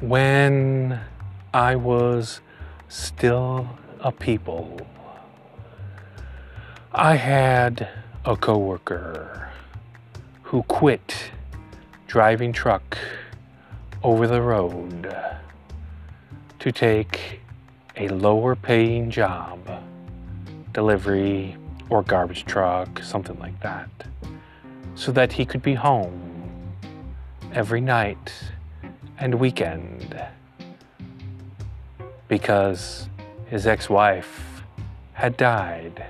when I was still a people, I had a coworker who quit driving truck over the road to take a lower paying job, delivery or garbage truck, something like that, so that he could be home every night and weekend because his ex wife had died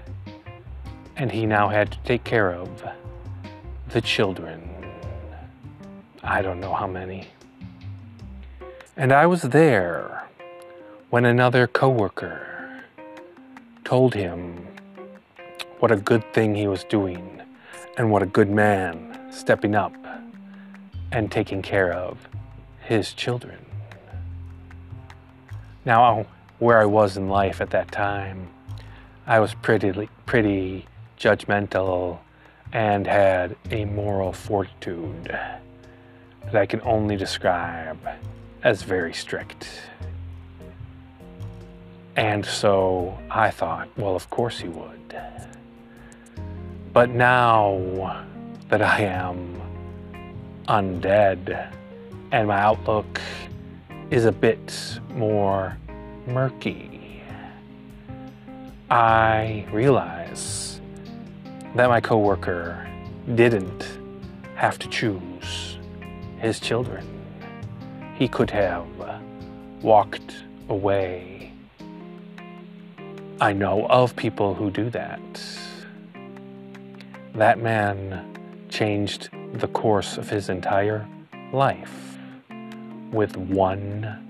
and he now had to take care of the children. I don't know how many. And I was there when another coworker told him what a good thing he was doing and what a good man stepping up and taking care of his children. Now, where I was in life at that time, I was pretty, pretty judgmental and had a moral fortitude that I can only describe as very strict. And so I thought, well, of course he would. But now that I am undead and my outlook is a bit more murky, I realize that my coworker didn't have to choose his children. He could have walked away. I know of people who do that. That man changed the course of his entire life with one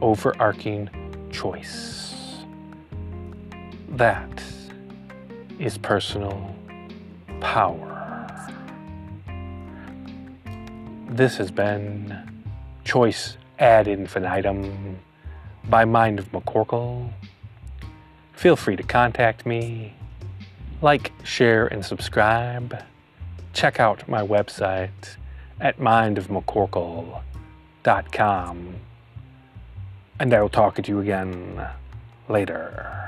overarching choice. That is personal power. This has been Choice Ad Infinitum by Mind of McCorkle. Feel free to contact me. Like, share, and subscribe. Check out my website at mindofmccorkle.com. And I will talk to you again later.